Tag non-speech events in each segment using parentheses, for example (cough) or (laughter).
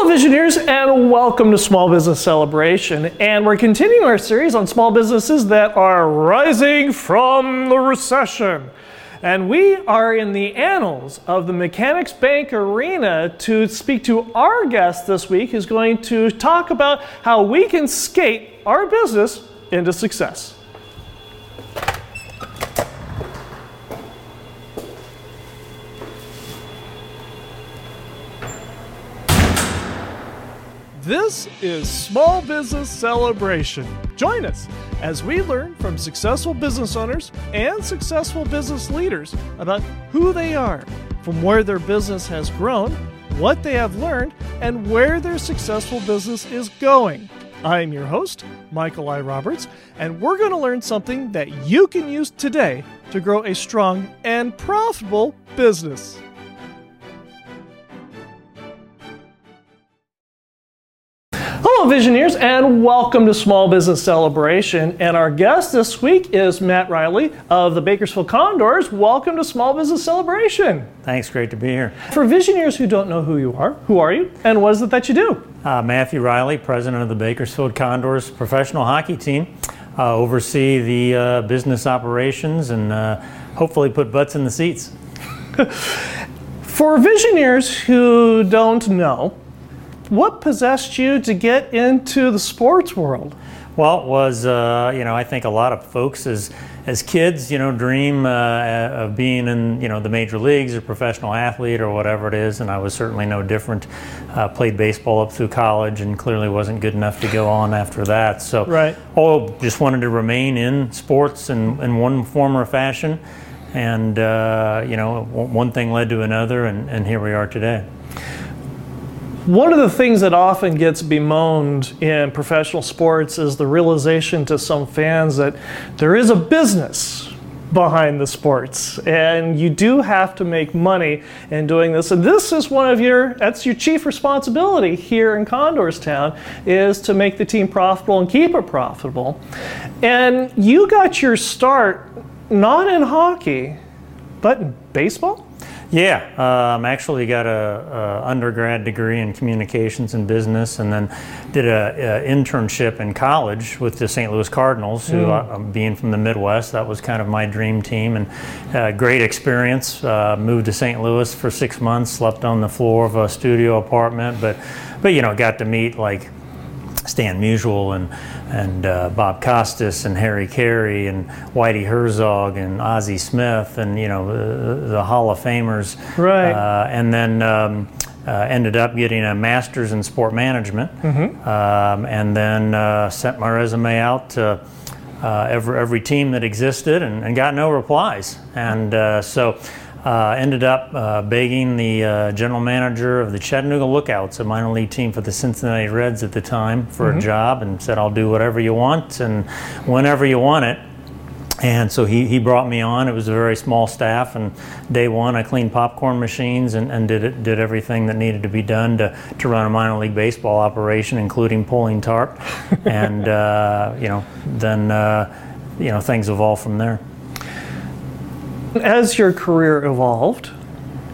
Hello, Visioneers, and welcome to Small Business Celebration. And we're continuing our series on small businesses that are rising from the recession. And we are in the annals of the Mechanics Bank Arena to speak to our guest this week, who's going to talk about how we can skate our business into success. This is Small Business Celebration. Join us as we learn from successful business owners and successful business leaders about who they are, from where their business has grown, what they have learned, and where their successful business is going. I am your host, Michael I. Roberts, and we're going to learn something that you can use today to grow a strong and profitable business. Hello, Visioneers, and welcome to Small Business Celebration. And our guest this week is Matt Riley of the Bakersfield Condors. Welcome to Small Business Celebration. Thanks, great to be here. For Visioneers who don't know who you are, who are you, and what is it that you do? Uh, Matthew Riley, president of the Bakersfield Condors professional hockey team. Uh, oversee the uh, business operations and uh, hopefully put butts in the seats. (laughs) For Visioneers who don't know, what possessed you to get into the sports world? Well, it was, uh, you know, I think a lot of folks as, as kids, you know, dream uh, of being in, you know, the major leagues or professional athlete or whatever it is, and I was certainly no different. Uh, played baseball up through college and clearly wasn't good enough to go on after that. So, right. oh, just wanted to remain in sports in, in one form or fashion. And, uh, you know, one thing led to another, and, and here we are today. One of the things that often gets bemoaned in professional sports is the realization to some fans that there is a business behind the sports and you do have to make money in doing this. And this is one of your that's your chief responsibility here in condorstown is to make the team profitable and keep it profitable. And you got your start not in hockey but in baseball yeah, um, actually got a, a, undergrad degree in communications and business, and then did an internship in college with the St. Louis Cardinals. Who, mm. uh, being from the Midwest, that was kind of my dream team, and uh, great experience. Uh, moved to St. Louis for six months, slept on the floor of a studio apartment, but but you know got to meet like Stan Musial and and uh, Bob Costas and Harry Caray and Whitey Herzog and Ozzie Smith and you know the, the Hall of Famers. Right. Uh, and then um, uh, ended up getting a master's in sport management, mm-hmm. um, and then uh, sent my resume out to. Uh, every, every team that existed and, and got no replies. And uh, so uh, ended up uh, begging the uh, general manager of the Chattanooga Lookouts, a minor league team for the Cincinnati Reds at the time, for mm-hmm. a job and said, I'll do whatever you want and whenever you want it. And so he, he brought me on. It was a very small staff, and day one I cleaned popcorn machines and, and did it, did everything that needed to be done to, to run a minor league baseball operation, including pulling tarp. (laughs) and uh, you know, then uh, you know things evolved from there. As your career evolved,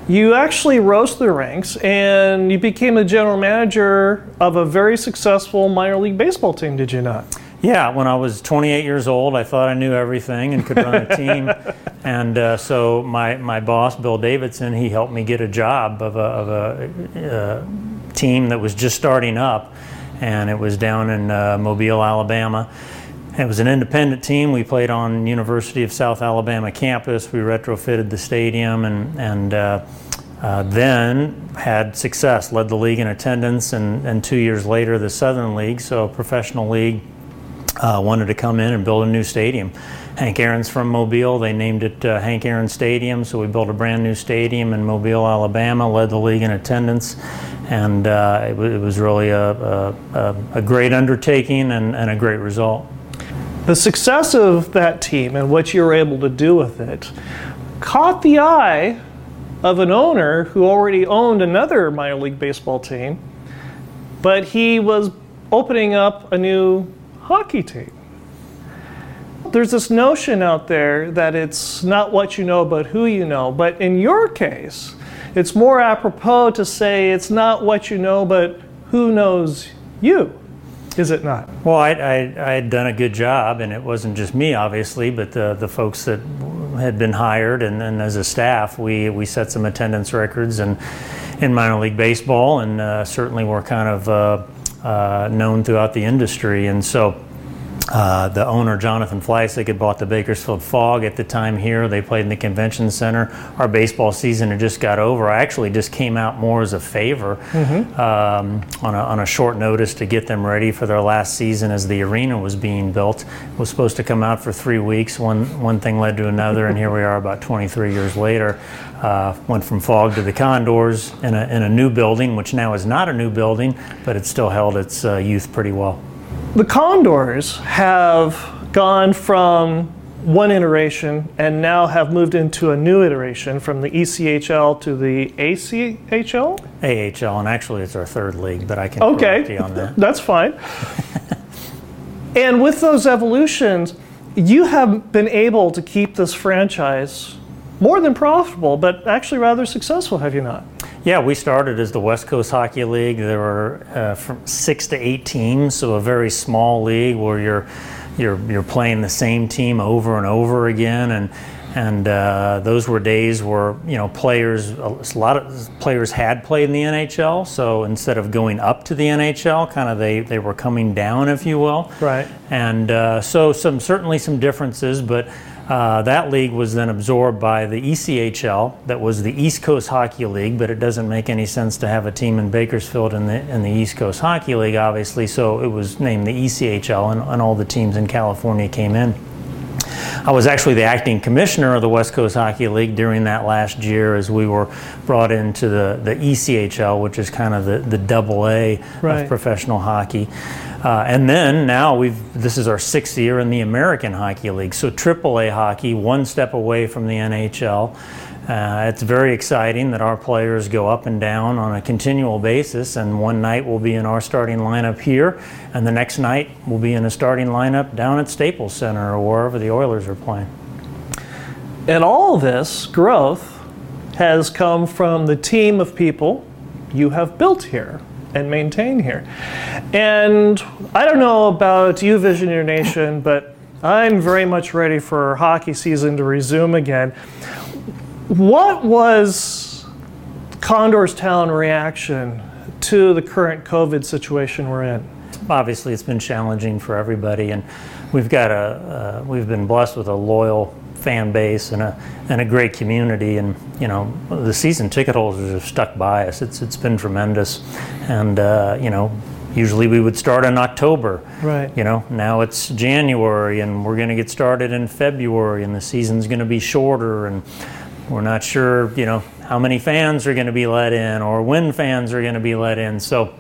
you actually rose the ranks and you became a general manager of a very successful minor league baseball team, did you not? Yeah, when I was 28 years old, I thought I knew everything and could run a team. (laughs) and uh, so my, my boss, Bill Davidson, he helped me get a job of a, of a uh, team that was just starting up. And it was down in uh, Mobile, Alabama. It was an independent team. We played on University of South Alabama campus. We retrofitted the stadium and, and uh, uh, then had success, led the league in attendance, and, and two years later, the Southern League, so a professional league, uh, wanted to come in and build a new stadium. Hank Aaron's from Mobile. They named it uh, Hank Aaron Stadium, so we built a brand new stadium in Mobile, Alabama, led the league in attendance, and uh, it, w- it, was really a, a, a great undertaking and, and a great result. The success of that team and what you were able to do with it caught the eye of an owner who already owned another minor league baseball team, but he was opening up a new hockey team. There's this notion out there that it's not what you know, but who you know. But in your case, it's more apropos to say it's not what you know, but who knows you, is it not? Well, I, I, I had done a good job, and it wasn't just me, obviously, but the, the folks that had been hired, and then as a staff, we, we set some attendance records and in minor league baseball, and uh, certainly were kind of uh, uh, known throughout the industry. And so uh, the owner, Jonathan Fleisig, had bought the Bakersfield Fog at the time here. They played in the convention center. Our baseball season had just got over. I actually just came out more as a favor mm-hmm. um, on, a, on a short notice to get them ready for their last season as the arena was being built. It was supposed to come out for three weeks. One, one thing led to another, and here we are about 23 years later. Uh, went from Fog to the Condors in a, in a new building, which now is not a new building, but it still held its uh, youth pretty well. The Condors have gone from one iteration and now have moved into a new iteration from the ECHL to the ACHL? AHL, and actually it's our third league, but I can okay. correct you on that. (laughs) That's fine. (laughs) and with those evolutions, you have been able to keep this franchise more than profitable, but actually rather successful, have you not? Yeah, we started as the West Coast Hockey League. There were uh, from six to eight teams, so a very small league where you're you're you're playing the same team over and over again, and and uh, those were days where you know players a lot of players had played in the NHL. So instead of going up to the NHL, kind of they they were coming down, if you will. Right. And uh, so some certainly some differences, but. Uh, that league was then absorbed by the ECHL, that was the East Coast Hockey League, but it doesn't make any sense to have a team in Bakersfield in the, in the East Coast Hockey League, obviously, so it was named the ECHL, and, and all the teams in California came in. I was actually the acting commissioner of the West Coast Hockey League during that last year as we were brought into the, the ECHL, which is kind of the, the double A right. of professional hockey. Uh, and then now we've this is our sixth year in the American Hockey League, so AAA hockey, one step away from the NHL. Uh, it's very exciting that our players go up and down on a continual basis, and one night we'll be in our starting lineup here, and the next night we'll be in a starting lineup down at Staples Center or wherever the Oilers are playing. And all this growth has come from the team of people you have built here and maintain here. And I don't know about you, Visioneer Nation, but I'm very much ready for hockey season to resume again. What was Condor's Town reaction to the current COVID situation we're in? Obviously, it's been challenging for everybody, and we've got a uh, we've been blessed with a loyal fan base and a and a great community. And you know, the season ticket holders have stuck by us. It's it's been tremendous, and uh, you know. Usually we would start in October. Right. You know, now it's January and we're going to get started in February and the season's going to be shorter and we're not sure, you know, how many fans are going to be let in or when fans are going to be let in. So,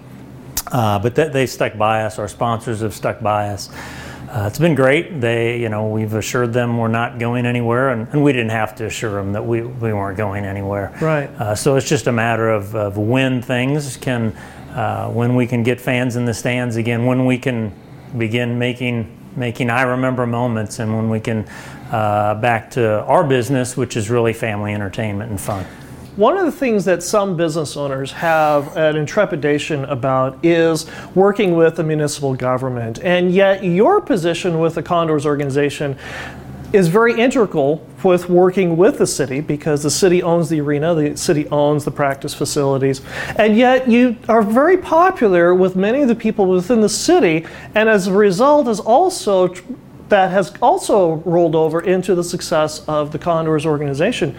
uh, but th- they stuck by us. Our sponsors have stuck by us. Uh, it's been great. They, you know, we've assured them we're not going anywhere, and, and we didn't have to assure them that we, we weren't going anywhere. Right. Uh, so it's just a matter of, of when things can, uh, when we can get fans in the stands again, when we can begin making making I remember moments, and when we can uh, back to our business, which is really family entertainment and fun. One of the things that some business owners have an intrepidation about is working with the municipal government. And yet, your position with the Condors organization is very integral with working with the city because the city owns the arena, the city owns the practice facilities, and yet you are very popular with many of the people within the city, and as a result, is also that has also rolled over into the success of the Condors organization.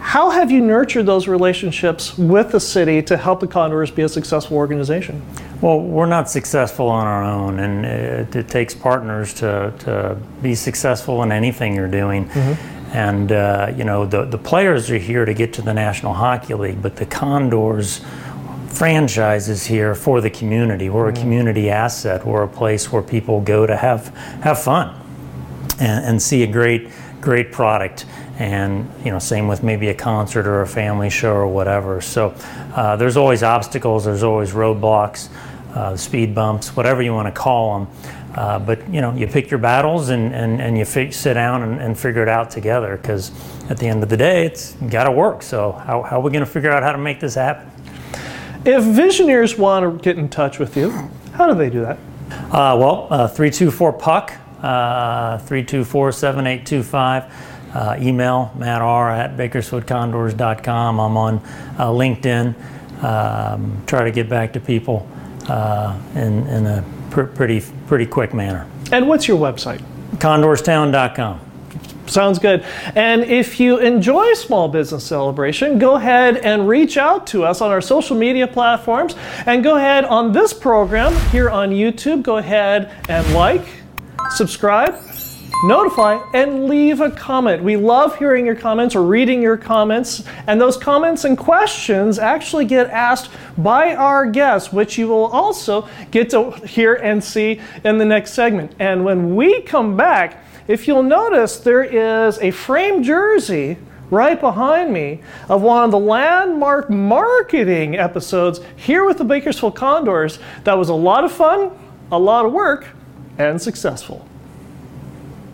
How have you nurtured those relationships with the city to help the Condors be a successful organization? Well, we're not successful on our own, and it, it takes partners to, to be successful in anything you're doing. Mm-hmm. And, uh, you know, the, the players are here to get to the National Hockey League, but the Condors franchise is here for the community. We're a community asset. We're a place where people go to have, have fun and, and see a great, great product. And you know same with maybe a concert or a family show or whatever. So uh, there's always obstacles. There's always roadblocks uh, speed bumps whatever you want to call them uh, but you know you pick your battles and, and, and you fi- sit down and, and, figure it out together because at the end of the day it's got to work. So how, how are we going to figure out how to make this happen If visionaries want to get in touch with you, how do they do that? Uh, well, uh, 324 Puck, uh, 324 7825. Uh, email Matt R at bakersfieldcondors.com. I'm on uh, LinkedIn. Um, try to get back to people uh, in, in a pr- pretty, pretty quick manner. And what's your website? Condorstown.com. Sounds good. And if you enjoy Small Business Celebration, go ahead and reach out to us on our social media platforms. And go ahead on this program here on YouTube, go ahead and like, subscribe, notify, and leave a comment. We love hearing your comments or reading your comments. And those comments and questions actually get asked by our guests, which you will also get to hear and see in the next segment. And when we come back, if you'll notice, there is a framed jersey right behind me of one of the landmark marketing episodes here with the Bakersfield Condors that was a lot of fun, a lot of work, and successful.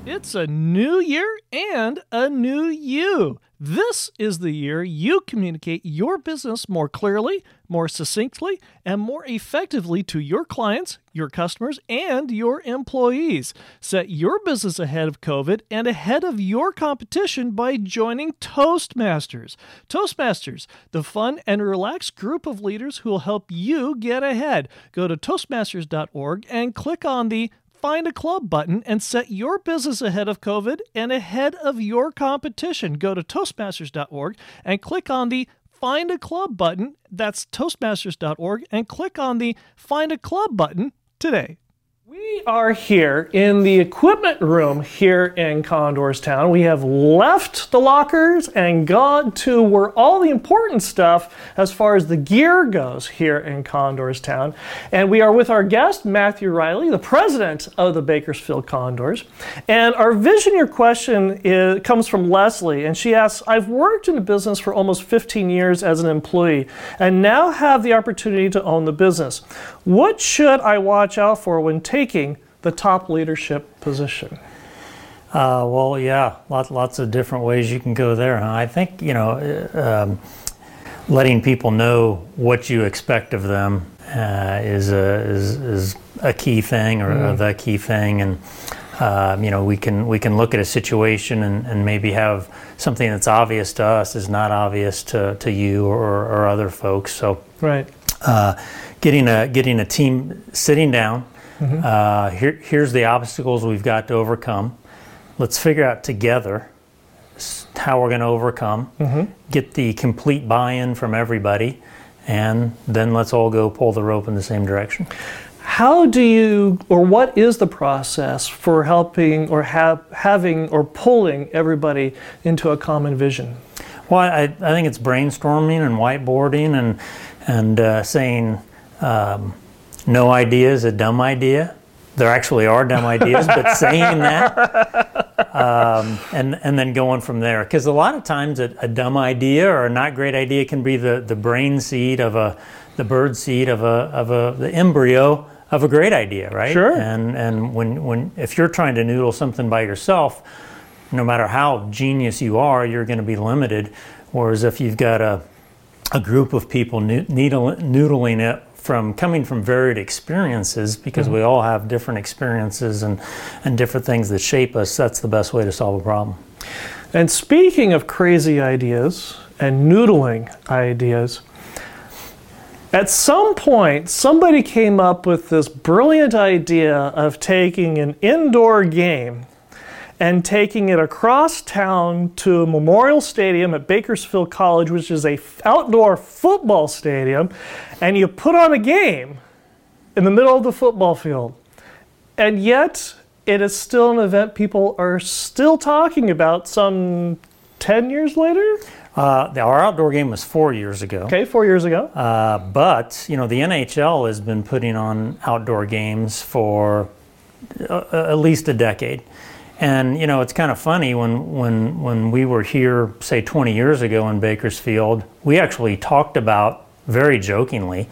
It's a new year and a new you. This is the year you communicate your business more clearly, more succinctly, and more effectively to your clients, your customers, and your employees. Set your business ahead of COVID and ahead of your competition by joining Toastmasters. Toastmasters, the fun and relaxed group of leaders who will help you get ahead. Go to Toastmasters.org and click on the Find a Club button and set your business ahead of COVID and ahead of your competition. Go to Toastmasters.org and click on the Find a Club button. That's Toastmasters.org and click on the Find a Club button today. We are here in the equipment room here in Condors Town. We have left the lockers and gone to where all the important stuff as far as the gear goes here in Condors Town. And we are with our guest, Matthew Riley, the president of the Bakersfield Condors. And our visionary question is, comes from Leslie, and she asks I've worked in the business for almost 15 years as an employee and now have the opportunity to own the business. What should I watch out for when taking the top leadership position? Uh, well, yeah, lots, lots of different ways you can go there. Huh? I think, you know, uh, um, letting people know what you expect of them uh, is, a, is, is a key thing or, or the key thing. And, um, you know, we can, we can look at a situation and, and maybe have something that's obvious to us is not obvious to, to you or, or other folks. So, Right. uh, getting a getting a team sitting down. Uh, here, here's the obstacles we've got to overcome. Let's figure out together how we're going to overcome. Get the complete buy-in from everybody, and then let's all go pull the rope in the same direction. How do you, or what is the process for helping or have, having or pulling everybody into a common vision? Well, I, I think it's brainstorming and whiteboarding and and uh, saying um, no idea is a dumb idea. There actually are dumb ideas, but (laughs) saying that um, and and then going from there. Because a lot of times a, a dumb idea or a not great idea can be the, the brain seed of a the bird seed of a of a the embryo of a great idea, right? Sure. And and when when if you're trying to noodle something by yourself, no matter how genius you are, you're going to be limited. Whereas if you've got a, a group of people noodling it from coming from varied experiences, because we mm-hmm. all have different experiences and, and different things that shape us, that's the best way to solve a problem. And speaking of crazy ideas and noodling ideas, at some point, somebody came up with this brilliant idea of taking an indoor game and taking it across town to Memorial Stadium at Bakersfield College, which is a outdoor football stadium, and you put on a game in the middle of the football field. And yet, it is still an event people are still talking about some 10 years later? Uh, our outdoor game was four years ago. Okay, four years ago. Uh, but you know the NHL has been putting on outdoor games for uh, at least a decade, and you know it's kind of funny when when when we were here, say 20 years ago in Bakersfield, we actually talked about very jokingly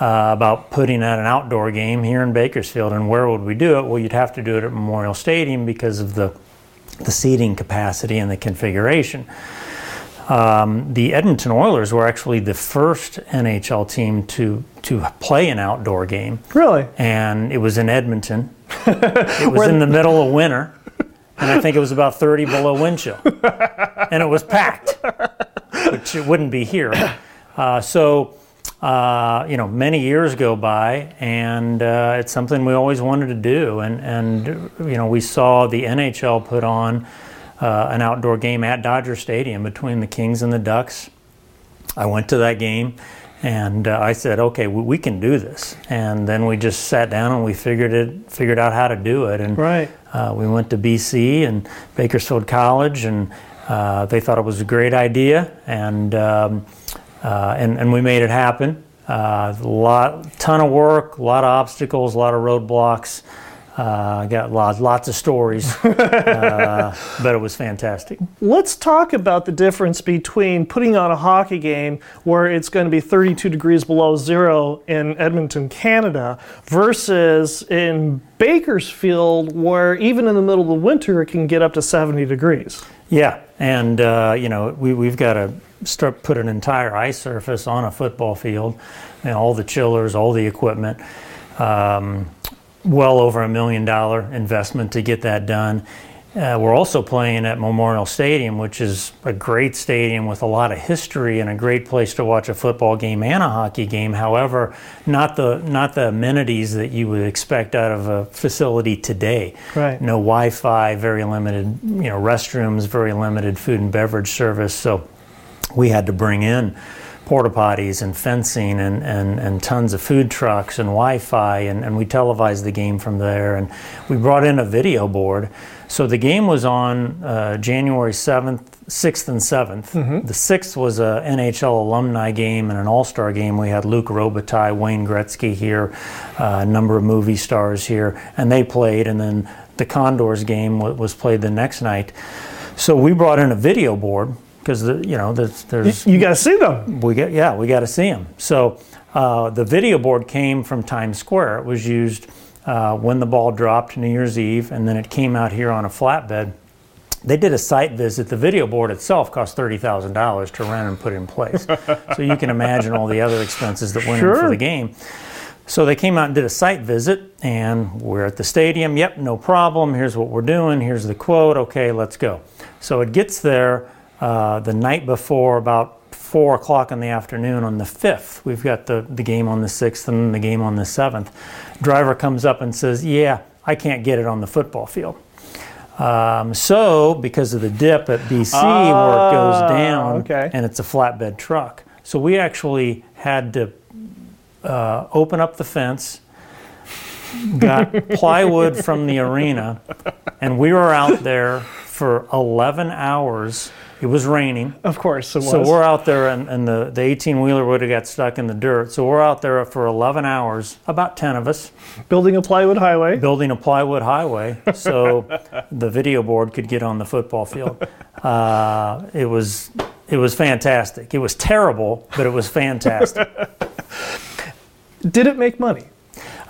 uh, about putting out an outdoor game here in Bakersfield, and where would we do it? Well, you'd have to do it at Memorial Stadium because of the the seating capacity and the configuration. Um, the Edmonton Oilers were actually the first NHL team to to play an outdoor game, Really? and it was in Edmonton. (laughs) it was in the middle of winter, and I think it was about 30 below wind chill, and it was packed, which it wouldn't be here. Uh, so, uh, you know, many years go by, and uh, it's something we always wanted to do. And, and you know, we saw the NHL put on uh, an outdoor game at Dodger Stadium between the Kings and the Ducks. I went to that game. And uh, I said, "Okay, we, we can do this." And then we just sat down and we figured it, figured out how to do it. And Right. uh, we went to BC and Bakersfield College, and uh, they thought it was a great idea, and um, uh, and, and we made it happen. Uh, a lot, ton of work, a lot of obstacles, a lot of roadblocks. Uh, got lots, lots of stories, (laughs) uh, but it was fantastic. Let's talk about the difference between putting on a hockey game where it's going to be 32 degrees below zero in Edmonton, Canada, versus in Bakersfield, where even in the middle of the winter it can get up to 70 degrees. Yeah, and uh, you know we, we've got to start put an entire ice surface on a football field, and all the chillers, all the equipment. Um, well over a million dollar investment to get that done. Uh, we're also playing at Memorial Stadium, which is a great stadium with a lot of history and a great place to watch a football game and a hockey game. However, not the not the amenities that you would expect out of a facility today. Right. No Wi-Fi, very limited, you know, restrooms, very limited food and beverage service. So we had to bring in porta potties and fencing and, and, and tons of food trucks and Wi-Fi and, and we televised the game from there and we brought in a video board. So the game was on uh, January 7th, 6th and 7th. The 6th was a NHL alumni game and an all-star game. We had Luc Robitaille, Wayne Gretzky here, uh, a number of movie stars here, and they played and then the Condors game was played the next night. So we brought in a video board because the, you know there's, there's You got to see them. we get yeah we got to see them. So uh, the video board came from Times Square. It was used uh, when the ball dropped New Year's Eve, and then it came out here on a flatbed. They did a site visit. The video board itself cost thirty thousand dollars to rent and put in place. (laughs) so you can imagine all the other expenses that went in for the game. So they came out and did a site visit, and we're at the stadium. Yep, no problem. Here's what we're doing. Here's the quote. Okay, let's go. So it gets there uh, the night before, about four o'clock in the afternoon on the fifth. We've got the, the game on the sixth and the game on the seventh. Driver comes up and says, "Yeah, I can't get it on the football field." Um, so, because of the dip at BC where it goes Ah, down, okay. and it's a flatbed truck, so we actually had to uh, open up the fence, got plywood from the arena, and we were out there for 11 hours. It was raining. Of course, it was. So we're out there, and, and the, the 18 wheeler would have got stuck in the dirt. So we're out there for 11 hours, about 10 of us, building a plywood highway. building a plywood highway so (laughs) the video board could get on the football field. Uh, it was it was fantastic. It was terrible, but it was fantastic. (laughs) Did it make money?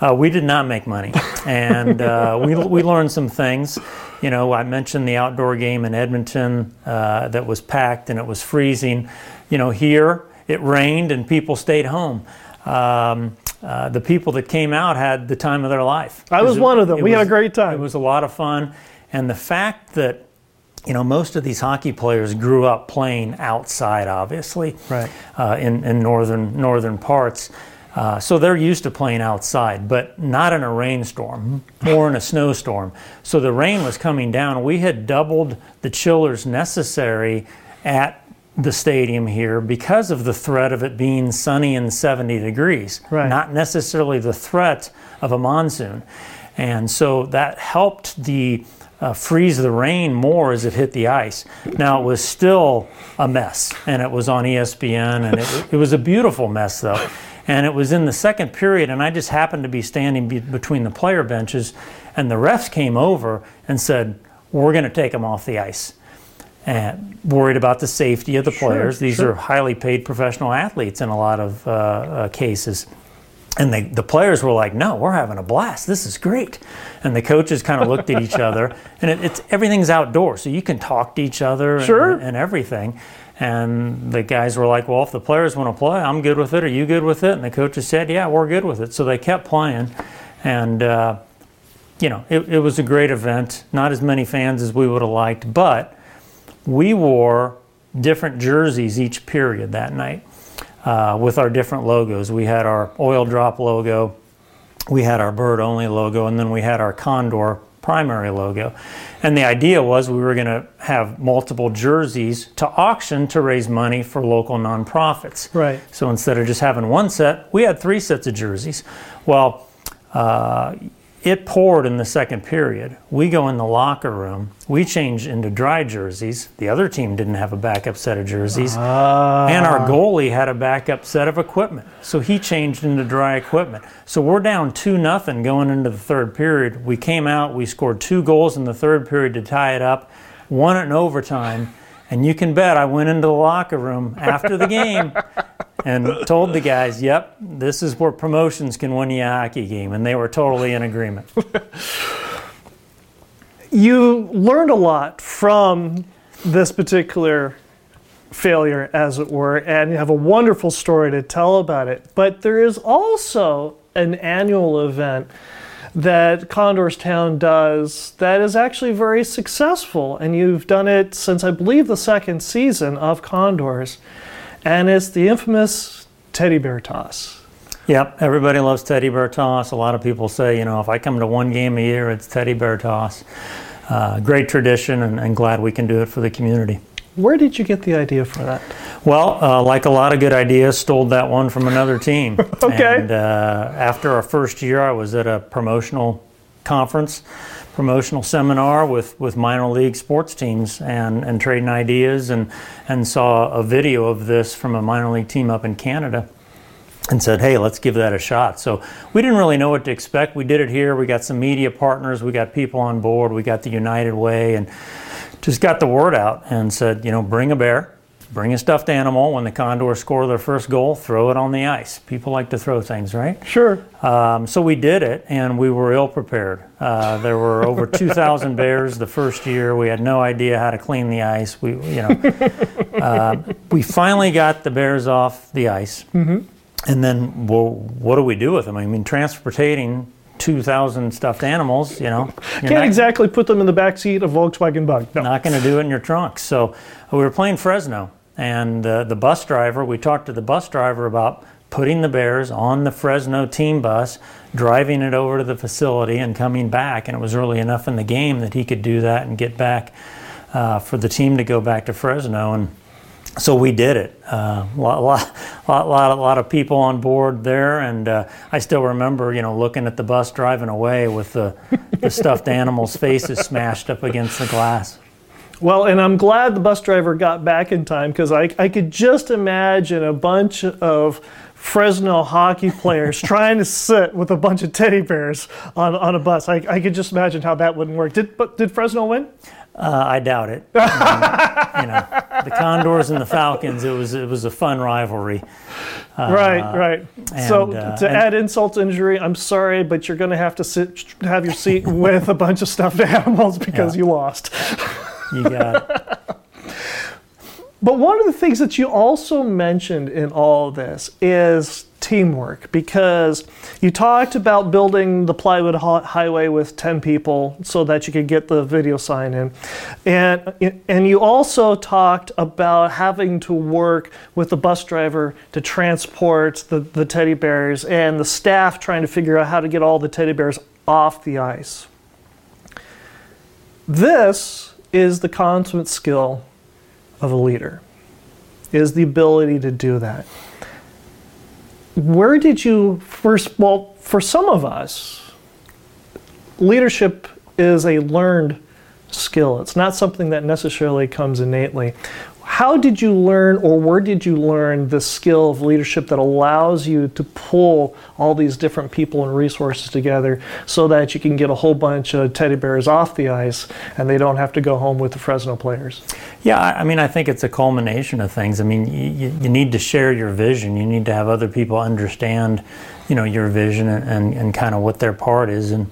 Uh, we did not make money, and uh, we we learned some things. You know, I mentioned the outdoor game in Edmonton uh, that was packed and it was freezing. You know, here it rained and people stayed home. Um, uh, the people that came out had the time of their life. I was It- one of them. We had a great time. It was a lot of fun, and the fact that you know most of these hockey players grew up playing outside, obviously, Right. uh, in in northern northern parts. Uh, so they're used to playing outside, but not in a rainstorm or in a snowstorm. So the rain was coming down. We had doubled the chillers necessary at the stadium here because of the threat of it being sunny and 70 degrees, Right. not necessarily the threat of a monsoon. And so that helped the uh, freeze the rain more as it hit the ice. Now it was still a mess, and it was on ESPN, and it, it was a beautiful mess though. And it was in the second period, and I just happened to be standing be- between the player benches, and the refs came over and said, "We're going to take them off the ice." and worried about the safety of the players. These sure. are highly paid professional athletes in a lot of uh, uh, cases. And they, the players were like, "No, we're having a blast. This is great." And the coaches kind of looked at each (laughs) other, and it, it's everything's outdoors, so you can talk to each other Sure. and, and everything. And the guys were like, "Well, if the players want to play, I'm good with it. Are you good with it?" And the coaches said, "Yeah, we're good with it." So they kept playing, and uh, you know, it, it was a great event. Not as many fans as we would have liked, but we wore different jerseys each period that night uh, with our different logos. We had our oil drop logo, we had our bird only logo, and then we had our condor primary logo. And the idea was we were going to have multiple jerseys to auction to raise money for local nonprofits. Right. So instead of just having one set, we had three sets of jerseys. Well, uh, it poured in the second period. We go in the locker room. We change into dry jerseys. The other team didn't have a backup set of jerseys. Ah. and our goalie had a backup set of equipment. So he changed into dry equipment. So we're down 2 nothing going into the third period. We came out, we scored two goals in the third period to tie it up, won it in overtime. And you can bet I went into the locker room after the game (laughs) and told the guys, yep, this is where promotions can win you a hockey game. And they were totally in agreement. (laughs) you learned a lot from this particular failure, as it were, and you have a wonderful story to tell about it. But there is also an annual event that Condors Town does that is actually very successful, and you've done it since I believe the second season of Condors, and it's the infamous teddy bear toss. Yep, everybody loves teddy bear toss. A lot of people say, you know, if I come to one game a year, it's teddy bear toss. Uh, great tradition, and, and glad we can do it for the community. Where did you get the idea for that? Well, uh, like a lot of good ideas, stole that one from another team. (laughs) Okay. And uh, after our first year, I was at a promotional conference, promotional seminar with, with minor league sports teams and, and trading ideas, and, and saw a video of this from a minor league team up in Canada and said, hey, let's give that a shot. So we didn't really know what to expect. We did it here. We got some media partners. We got people on board. We got the United Way and just got the word out and said, you know, bring a bear, bring a stuffed animal. When the Condors score their first goal, throw it on the ice. People like to throw things, right? Sure. Um, so we did it, and we were ill prepared. Uh, there were (laughs) over 2,000 bears the first year. We had no idea how to clean the ice. We, you know, (laughs) uh, we finally got the bears off the ice, and then well, what do we do with them? I mean, transporting 2,000 stuffed animals, you know, Can't not- exactly put them in the back seat of Volkswagen Bug. No. not going to do it in your trunk. So we were playing Fresno, and uh, the bus driver, we talked to the bus driver about putting the Bears on the Fresno team bus, driving it over to the facility, and coming back. And it was early enough in the game that he could do that and get back uh, for the team to go back to Fresno. And so we did it. Uh, lot, lot, (laughs) lot, lot, lot of people on board there, and uh, I still remember, you know, looking at the bus driving away with the, the stuffed animals' faces smashed up against the glass. Well, and I'm glad the bus driver got back in time because I, I could just imagine a bunch of Fresno hockey (laughs) players trying to sit with a bunch of teddy bears on, on a bus. I, I could just imagine how that wouldn't work. Did but did Fresno win? Uh, I doubt it. Um, (laughs) you know, the Condors and the Falcons. It was it was a fun rivalry. right, right. so uh, to and- add insult to injury, I'm sorry, but you're going to have to sit have your seat (laughs) with a bunch of stuffed animals because Yeah. you lost. You got it. But one of the things that you also mentioned in all this is teamwork because you talked about building the plywood hi- highway with 10 people so that you could get the video sign in. And and you also talked about having to work with the bus driver to transport the, the teddy bears and the staff trying to figure out how to get all the teddy bears off the ice. This is the consummate skill of a leader is the ability to do that. Where did you first, well, for some of us, leadership is a learned skill. It's not something that necessarily comes innately. How did you learn, or where did you learn the skill of leadership that allows you to pull all these different people and resources together so that you can get a whole bunch of teddy bears off the ice and they don't have to go home with the Fresno players? Yeah, I mean, I think it's a culmination of things. I mean, you, you need to share your vision. You need to have other people understand you know your vision and, and, and kind of what their part is and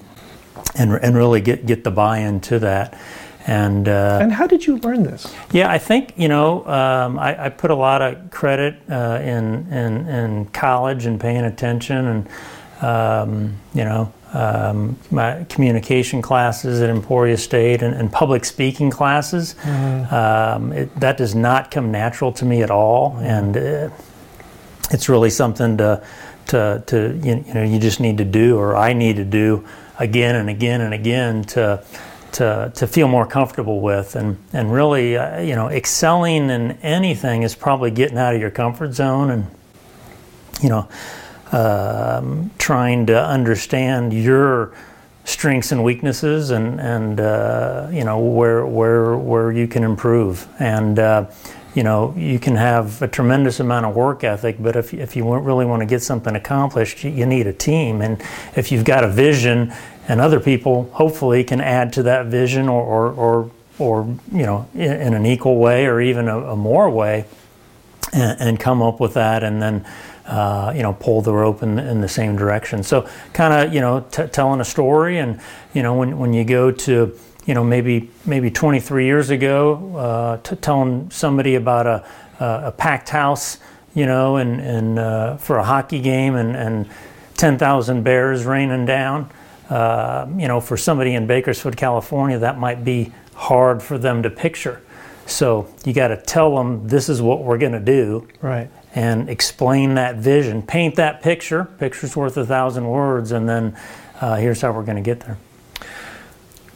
and, and really get, get the buy-in to that. And, uh, and how did you learn this? Yeah, I think you know um, I, I, put a lot of credit uh, in, in, in college and paying attention, and um, you know um, my communication classes at Emporia State and, and public speaking classes. Mm-hmm. It, that does not come natural to me at all, mm-hmm. and uh, it's really something to to, to you know you just need to do, or I need to do again and again and again to to, to feel more comfortable with. And, and really uh, you know excelling in anything is probably getting out of your comfort zone and you know um, trying to understand your strengths and weaknesses and and uh, you know where where where you can improve. And uh, you know you can have a tremendous amount of work ethic but if, if you really want to get something accomplished you need a team and if you've got a vision and other people hopefully can add to that vision or, or, or, or you know, in, in, an equal way or even a, a more way and, and, come up with that and then, uh, you know, pull the rope in, in the same direction. So kind of, you know, t- telling a story and, you know, when, when you go to, you know, maybe, maybe 23 years ago, uh, t- telling somebody about a, a, a packed house, you know, and, and uh, for a hockey game and, and 10,000 bears raining down, uh, you know, for somebody in Bakersfield, California, that might be hard for them to picture. So you got to tell them this is what we're going to do, right? And explain that vision, paint that picture. Picture's worth a thousand words, and then uh, here's how we're going to get there.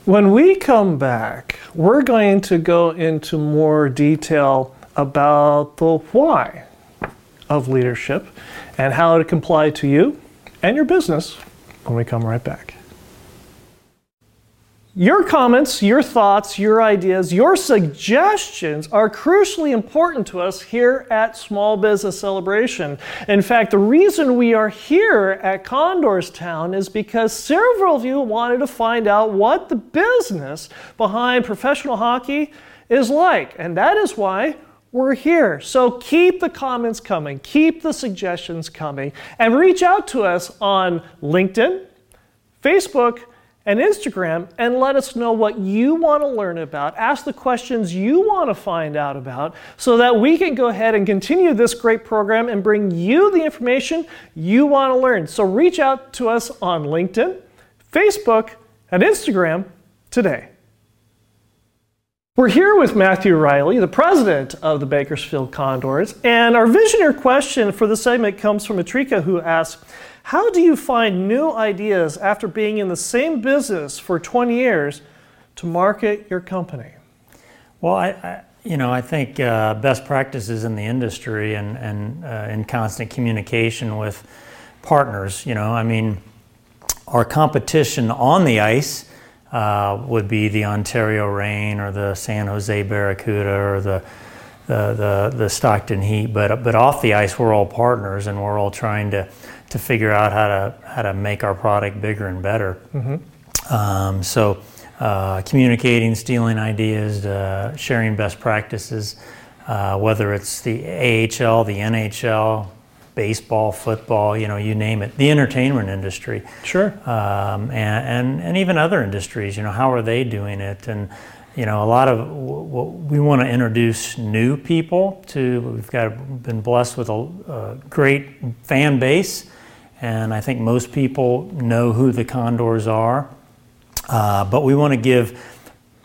When we come back, we're going to go into more detail about the why of leadership and how it can apply to you and your business when we come right back. Your comments, your thoughts, your ideas, your suggestions are crucially important to us here at Small Business Celebration. In fact, the reason we are here at Condorstown is because several of you wanted to find out what the business behind professional hockey is like. And that is why we're here. So keep the comments coming, keep the suggestions coming, and reach out to us on LinkedIn, Facebook, and Instagram and let us know what you want to learn about. Ask the questions you want to find out about so that we can go ahead and continue this great program and bring you the information you want to learn. So reach out to us on LinkedIn, Facebook, and Instagram today. We're here with Matthew Riley, the president of the Bakersfield Condors, and our visionary question for the segment comes from Atrika, who asks, how do you find new ideas after being in the same business for 20 years to market your company? Well, I, I you know, I think uh, best practices in the industry and, and uh, in constant communication with partners. You know, I mean, our competition on the ice uh, would be the Ontario Reign or the San Jose Barracuda or the the, the, the Stockton Heat, but but off the ice, we're all partners and we're all trying to to figure out how to how to make our product bigger and better. Mm-hmm. Um, so, uh, communicating, stealing ideas, uh, sharing best practices, uh, whether it's the AHL, the NHL, baseball, football, you know, you name it, the entertainment industry. Sure. Um, and, and, and even other industries, you know, how are they doing it? And, you know, a lot of we want to introduce new people to. We've got been blessed with a, a great fan base, and I think most people know who the Condors are. Uh, but we want to give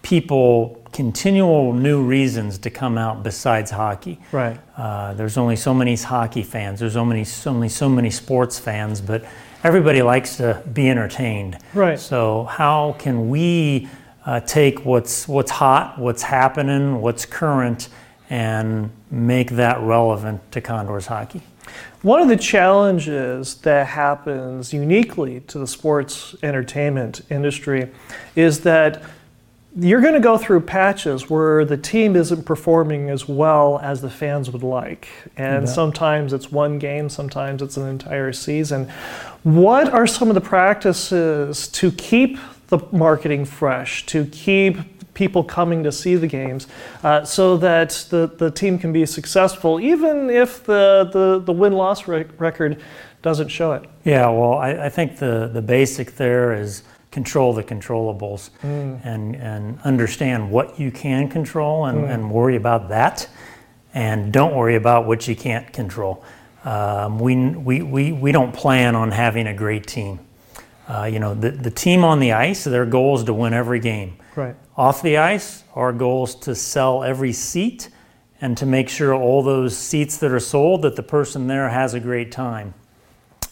people continual new reasons to come out besides hockey. Right. Uh, there's only so many hockey fans. There's only so many so many sports fans, but everybody likes to be entertained. Right. So how can we uh, take what's what's hot, what's happening, what's current, and make that relevant to Condors hockey? One of the challenges that happens uniquely to the sports entertainment industry is that you're going to go through patches where the team isn't performing as well as the fans would like. And yeah. sometimes it's one game, sometimes it's an entire season. What are some of the practices to keep the marketing fresh, to keep people coming to see the games uh, so that the, the team can be successful, even if the, the, the win loss re- record doesn't show it. Yeah, well, I, I think the, the basic there is control the controllables Mm. and, and understand what you can control and, Mm. and worry about that and don't worry about what you can't control. Um, we, we, we, we don't plan on having a great team. Uh, you know, the, the team on the ice, their goal is to win every game. Right. Off the ice, our goal is to sell every seat and to make sure all those seats that are sold that the person there has a great time.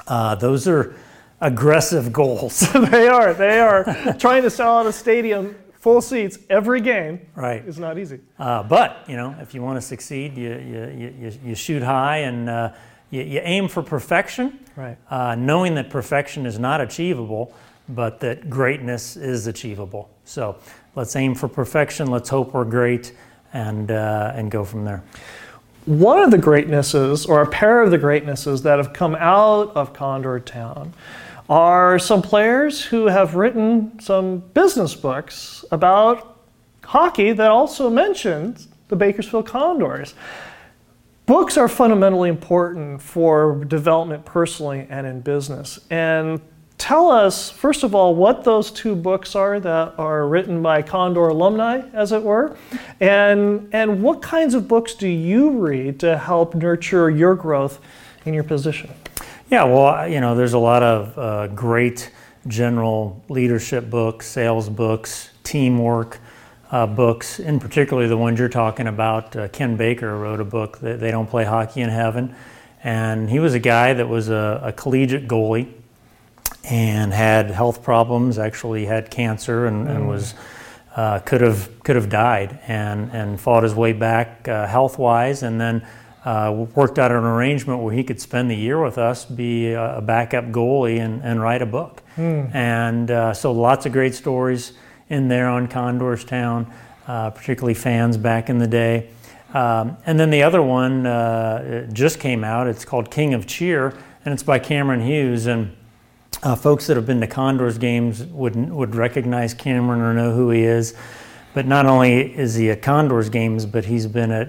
Uh, those are aggressive goals. (laughs) they are. They are. Trying to sell out a stadium full seats every game right. is not easy. Uh, but, you know, if you want to succeed, you, you, you, you shoot high and uh, you, you aim for perfection, Right. uh, knowing that perfection is not achievable, but that greatness is achievable. So let's aim for perfection. Let's hope we're great and, uh, and go from there. One of the greatnesses, or a pair of the greatnesses that have come out of Condor Town, are some players who have written some business books about hockey that also mentions the Bakersfield Condors. Books are fundamentally important for development personally and in business. And tell us, first of all, what those two books are that are written by Condor alumni, as it were, and, and what kinds of books do you read to help nurture your growth in your position? Yeah, well, you know, there's a lot of uh, great general leadership books, sales books, teamwork uh, books, in particular the ones you're talking about. Uh, Ken Baker wrote a book that they don't play hockey in heaven, and he was a guy that was a, a collegiate goalie and had health problems. Actually, had cancer and, and was uh, could have could have died, and and fought his way back uh, health wise, and then. Uh, worked out an arrangement where he could spend the year with us, be a, a backup goalie, and, and write a book. And uh, so lots of great stories in there on Condors Town, uh, particularly fans back in the day. Um, and then the other one uh, just came out. It's called King of Cheer, and it's by Cameron Hughes. And uh, folks that have been to Condors games would would recognize Cameron or know who he is. But not only is he at Condors games, but he's been at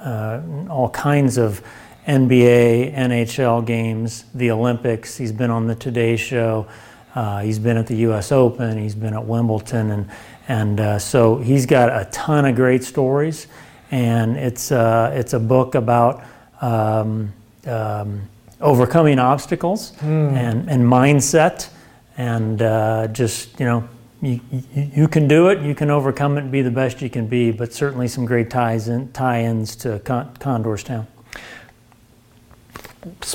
uh, all kinds of NBA, NHL games, the Olympics. He's been on the Today Show. Uh, he's been at the U.S. Open. He's been at Wimbledon, and and uh, so he's got a ton of great stories. And it's uh, it's a book about um, um, overcoming obstacles and and mindset, and uh, just you know you, you, you can do it, you can overcome it and be the best you can be, but certainly some great ties in, tie-ins to Con- Condors Town.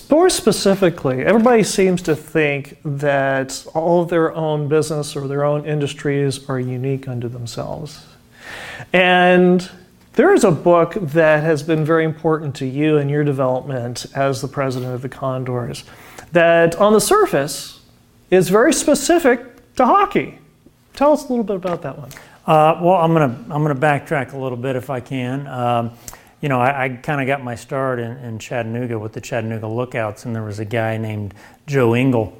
More specifically, everybody seems to think that all of their own business or their own industries are unique unto themselves. And there is a book that has been very important to you and your development as the president of the Condors that, on the surface, is very specific to hockey. Tell us a little bit about that one. Uh, well, I'm gonna I'm gonna backtrack a little bit if I can. Um, you know, I, I kind of got my start in, in Chattanooga with the Chattanooga Lookouts, and there was a guy named Joe Engel,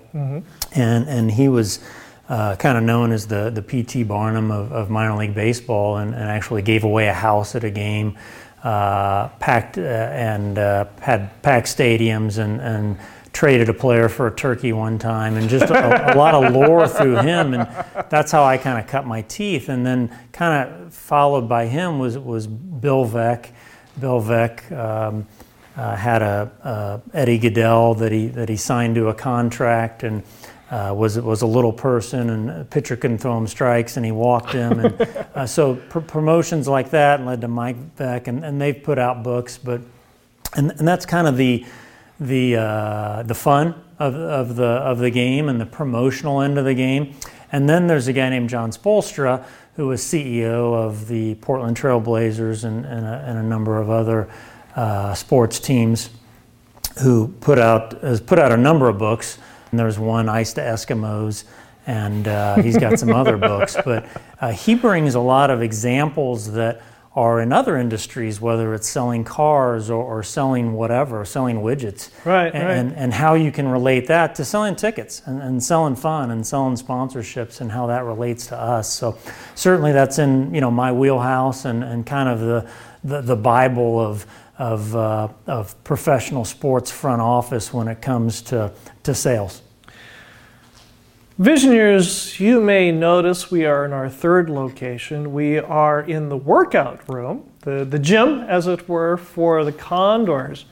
and and he was uh, kind of known as the the P.T. Barnum of, of minor league baseball, and, and actually gave away a house at a game, uh, packed uh, and uh, had packed stadiums, and and traded a player for a turkey one time, and just a, a (laughs) lot of lore through him, and that's how I kind of cut my teeth. And then kind of followed by him was was Bill Veeck. Bill Veeck um, uh, had a, uh, Eddie Gaedel that he that he signed to a contract and. Uh, was was a little person and a pitcher couldn't throw him strikes and he walked him and (laughs) uh, so pr- promotions like that led to Mike Veeck and, and they've put out books but and, and that's kind of the the uh, the fun of, of the of the game and the promotional end of the game. And then there's a guy named Jon Spoelstra who was CEO of the Portland Trail Blazers and, and, a, and a number of other uh, sports teams who put out has put out a number of books. And there's one Ice to Eskimos, and uh, he's got some other (laughs) books. But uh, he brings a lot of examples that are in other industries, whether it's selling cars or, or selling whatever, selling widgets, Right, and, right. and and how you can relate that to selling tickets and, and selling fun and selling sponsorships and how that relates to us. So certainly that's in you know my wheelhouse and, and kind of the the, the Bible of of, uh, of professional sports front office when it comes to, to sales. Visioneers, you may notice we are in our third location. We are in the workout room, the, the gym, as it were, for the Condors.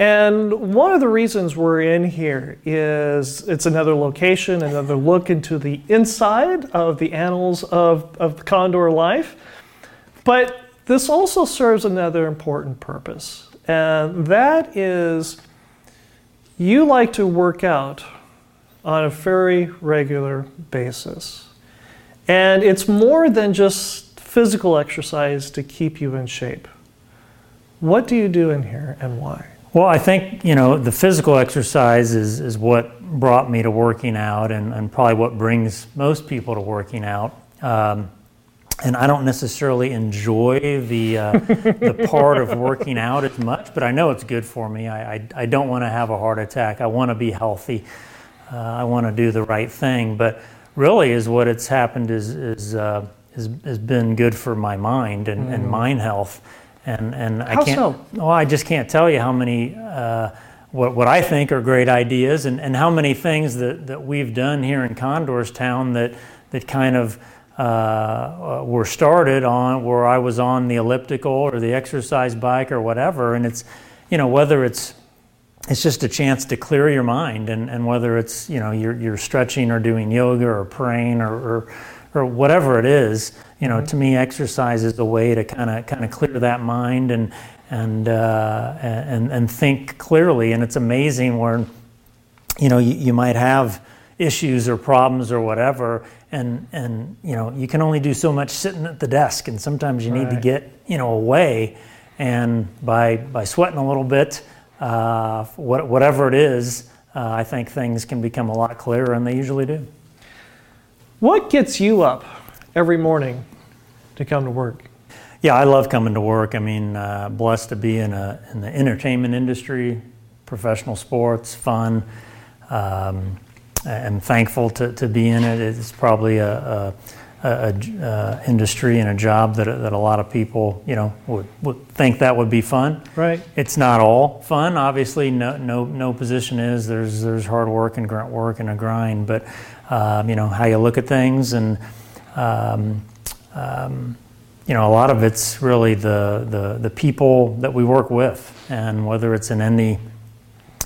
And one of the reasons we're in here is it's another location, another look into the inside of the annals of, of the Condor life. But this also serves another important purpose, and that is you like to work out on a very regular basis. And it's more than just physical exercise to keep you in shape. What do you do in here and why? Well, I think, you know, the physical exercise is, is what brought me to working out and, and probably what brings most people to working out. Um, and I don't necessarily enjoy the, uh, (laughs) the part of working out as much, but I know it's good for me. I, I, I don't want to have a heart attack. I want to be healthy. Uh, I want to do the right thing. But really, is what it's happened is is uh, has, has been good for my mind and, mm. and mind health. And and how I can't. So? Well, I just can't tell you how many. Uh, what, what I think are great ideas, and, and how many things that, that we've done here in Condorstown that, that kind of uh, were started on where I was on the elliptical or the exercise bike or whatever. And it's, you know, whether it's it's just a chance to clear your mind and, and whether it's you know you're, you're stretching or doing yoga or praying or, or, or whatever it is you know mm-hmm. to me exercise is a way to kind of kind of clear that mind and and uh, and and think clearly and it's amazing where you know you, you might have issues or problems or whatever and and you know you can only do so much sitting at the desk and sometimes you need to get you know away and by by sweating a little bit uh, what, whatever it is, uh, I think things can become a lot clearer, and they usually do. What gets you up every morning to come to work? Yeah, I love coming to work. I mean, uh, blessed to be in, a, in the entertainment industry, professional sports, fun. Um, I'm thankful to, to be in it. It's probably a, a a, a uh, industry and a job that, that a lot of people, you know, would, would think that would be fun. Right. It's not all fun. Obviously, no, no, no position is. There's, there's hard work and grunt work and a grind. But, um, you know, how you look at things and, um, um, you know, a lot of it's really the, the, the people that we work with. And whether it's in any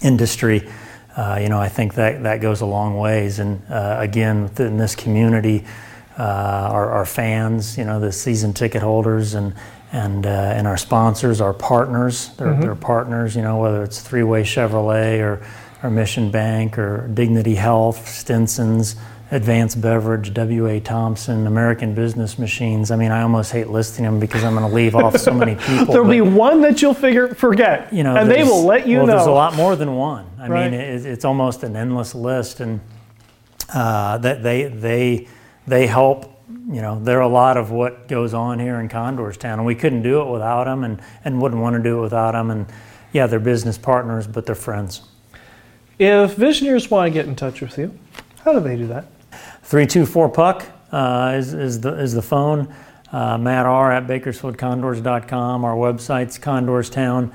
industry, uh, you know, I think that, that goes a long ways. And uh, again, in this community, uh, our, our, fans, you know, the season ticket holders, and and uh, and our sponsors, our partners. They're, mm-hmm. they're partners, you know, whether it's Three Way Chevrolet or or Mission Bank or Dignity Health, Stinson's, Advanced Beverage, W.A. Thompson, American Business Machines. I mean, I almost hate listing them because I'm going to leave off so many (laughs) people. There'll be one that you'll figure forget, you know, and they will let you well, know. There's a lot more than one. I right. mean, it, it's almost an endless list, and uh, that they they they help. You know, they're a lot of what goes on here in Condorstown, and we couldn't do it without them, and, and wouldn't want to do it without them. And yeah, they're business partners, but they're friends. If visionaries want to get in touch with you, how do they do that? 324 Puck uh, is, is, the, is the phone. Uh, Matt R. at bakersfieldcondors.com. Our website's condorstown.com.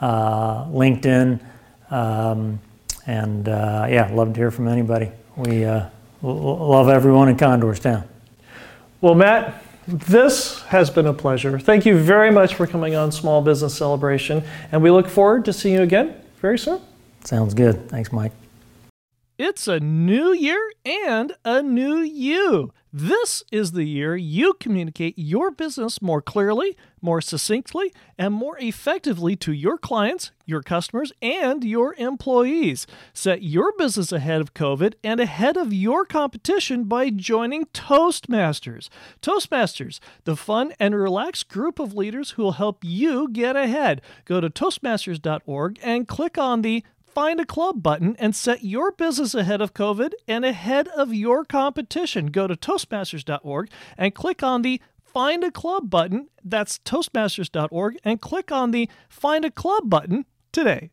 Uh, LinkedIn. Um, and uh, yeah, love to hear from anybody. We uh, love everyone in Condorstown. Well, Matt, this has been a pleasure. Thank you very much for coming on Small Business Celebration, and we look forward to seeing you again very soon. Sounds good. Thanks, Mike. It's a new year and a new you. This is the year you communicate your business more clearly, more succinctly, and more effectively to your clients, your customers, and your employees. Set your business ahead of COVID and ahead of your competition by joining Toastmasters. Toastmasters, the fun and relaxed group of leaders who will help you get ahead. Go to Toastmasters.org and click on the Find a Club button and set your business ahead of COVID and ahead of your competition. Go to Toastmasters.org and click on the Find a Club button. That's Toastmasters.org and click on the Find a Club button today.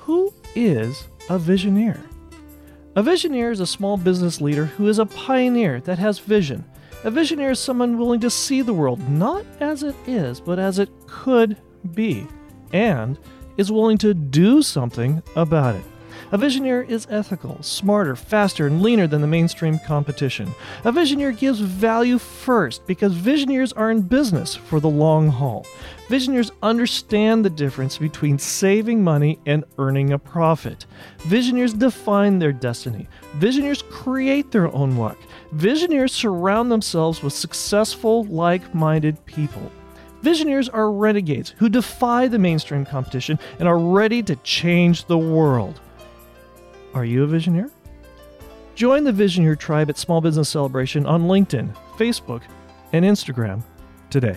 Who is a visioneer? A visioneer is a small business leader who is a pioneer that has vision A visionary is someone willing to see the world not as it is, but as it could be, and is willing to do something about it. A Visioneer is ethical, smarter, faster, and leaner than the mainstream competition. A Visioneer gives value first because Visioneers are in business for the long haul. Visioneers understand the difference between saving money and earning a profit. Visioneers define their destiny. Visioneers create their own luck. Visioneers surround themselves with successful, like minded people. Visioneers are renegades who defy the mainstream competition and are ready to change the world. Are you a Visioneer? Join the Visioneer tribe at Small Business Celebration on LinkedIn, Facebook, and Instagram today.